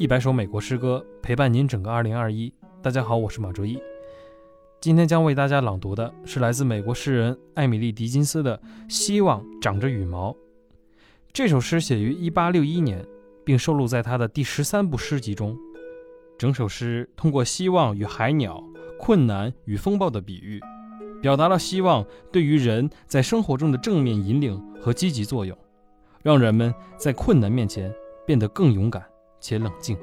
一百首美国诗歌陪伴您整个二零二一。大家好，我是马卓一。今天将为大家朗读的是来自美国诗人艾米丽·狄金斯的《希望长着羽毛》。这首诗写于一八六一年，并收录在他的第十三部诗集中。整首诗通过希望与海鸟、困难与风暴的比喻，表达了希望对于人在生活中的正面引领和积极作用，让人们在困难面前变得更勇敢且冷静。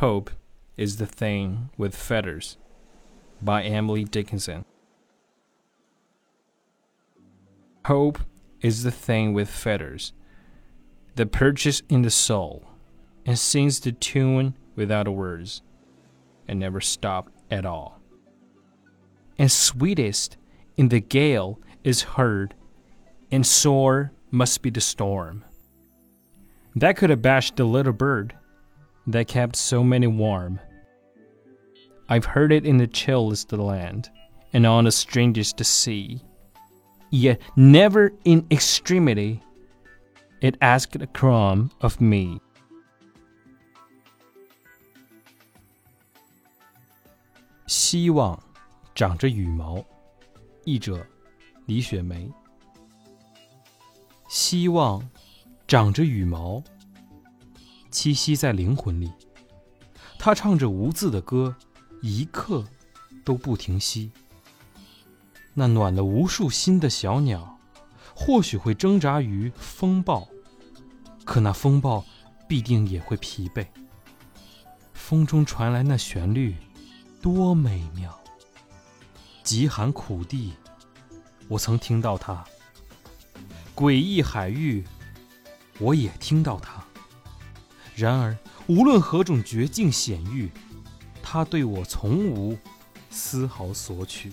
Hope is the thing with feathers by Emily Dickinson. Hope is the thing with feathers that perches in the soul and sings the tune without words and never stop at all. And sweetest in the gale is heard, and sore must be the storm. That could have bashed the little bird that kept so many warm. I've heard it in the chillest land and on the strangest sea. Yet never in extremity it asked a crumb of me. 希望长着羽毛。 译者：李雪梅。希望长着羽毛。栖息在灵魂里，他唱着无字的歌，一刻都不停息。那暖了无数心的小鸟，或许会挣扎于风暴，可那风暴必定也会疲惫。风中传来那旋律，多美妙！极寒苦地，我曾听到它；诡异海域，我也听到它。然而，无论何种绝境险域，它对我从无丝毫索取。